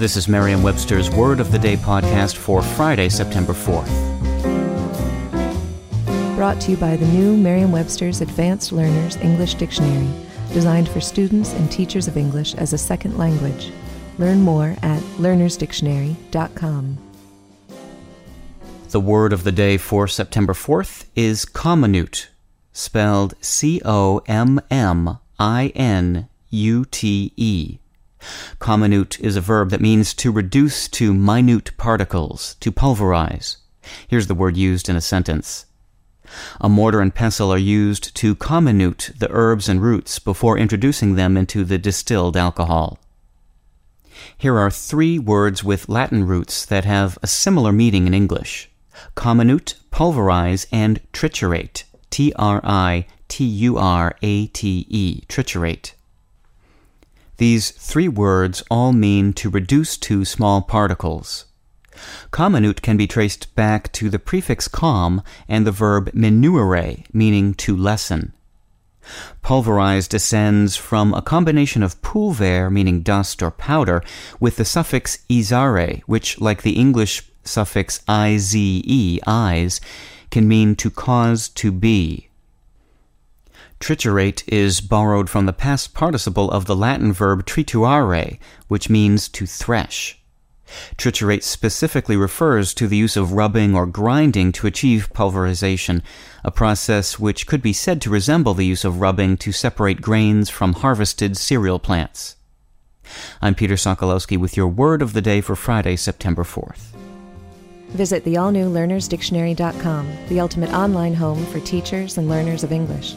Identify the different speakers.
Speaker 1: This is Merriam-Webster's Word of the Day podcast for Friday, September 4th.
Speaker 2: Brought to you by the new Merriam-Webster's Advanced Learners English Dictionary, designed for students and teachers of English as a second language. Learn more at learnersdictionary.com.
Speaker 1: The word of the day for September 4th is comminute, spelled C O M M I N U T E. Comminute is a verb that means to reduce to minute particles, to pulverize. Here's the word used in a sentence. A mortar and pestle are used to comminute the herbs and roots before introducing them into the distilled alcohol. Here are three words with Latin roots that have a similar meaning in English. Comminute, pulverize, and triturate. T R I T U R A T E. Triturate. These three words all mean to reduce to small particles. Comminute can be traced back to the prefix com and the verb minuere, meaning to lessen. Pulverize descends from a combination of pulver, meaning dust or powder, with the suffix izare, which, like the English suffix ize, eyes, can mean to cause to be. Triturate is borrowed from the past participle of the Latin verb triturare, which means to thresh. Triturate specifically refers to the use of rubbing or grinding to achieve pulverization, a process which could be said to resemble the use of rubbing to separate grains from harvested cereal plants. I'm Peter Sokolowski with your word of the day for Friday, September 4th.
Speaker 2: Visit the all new learnersdictionary.com, the ultimate online home for teachers and learners of English.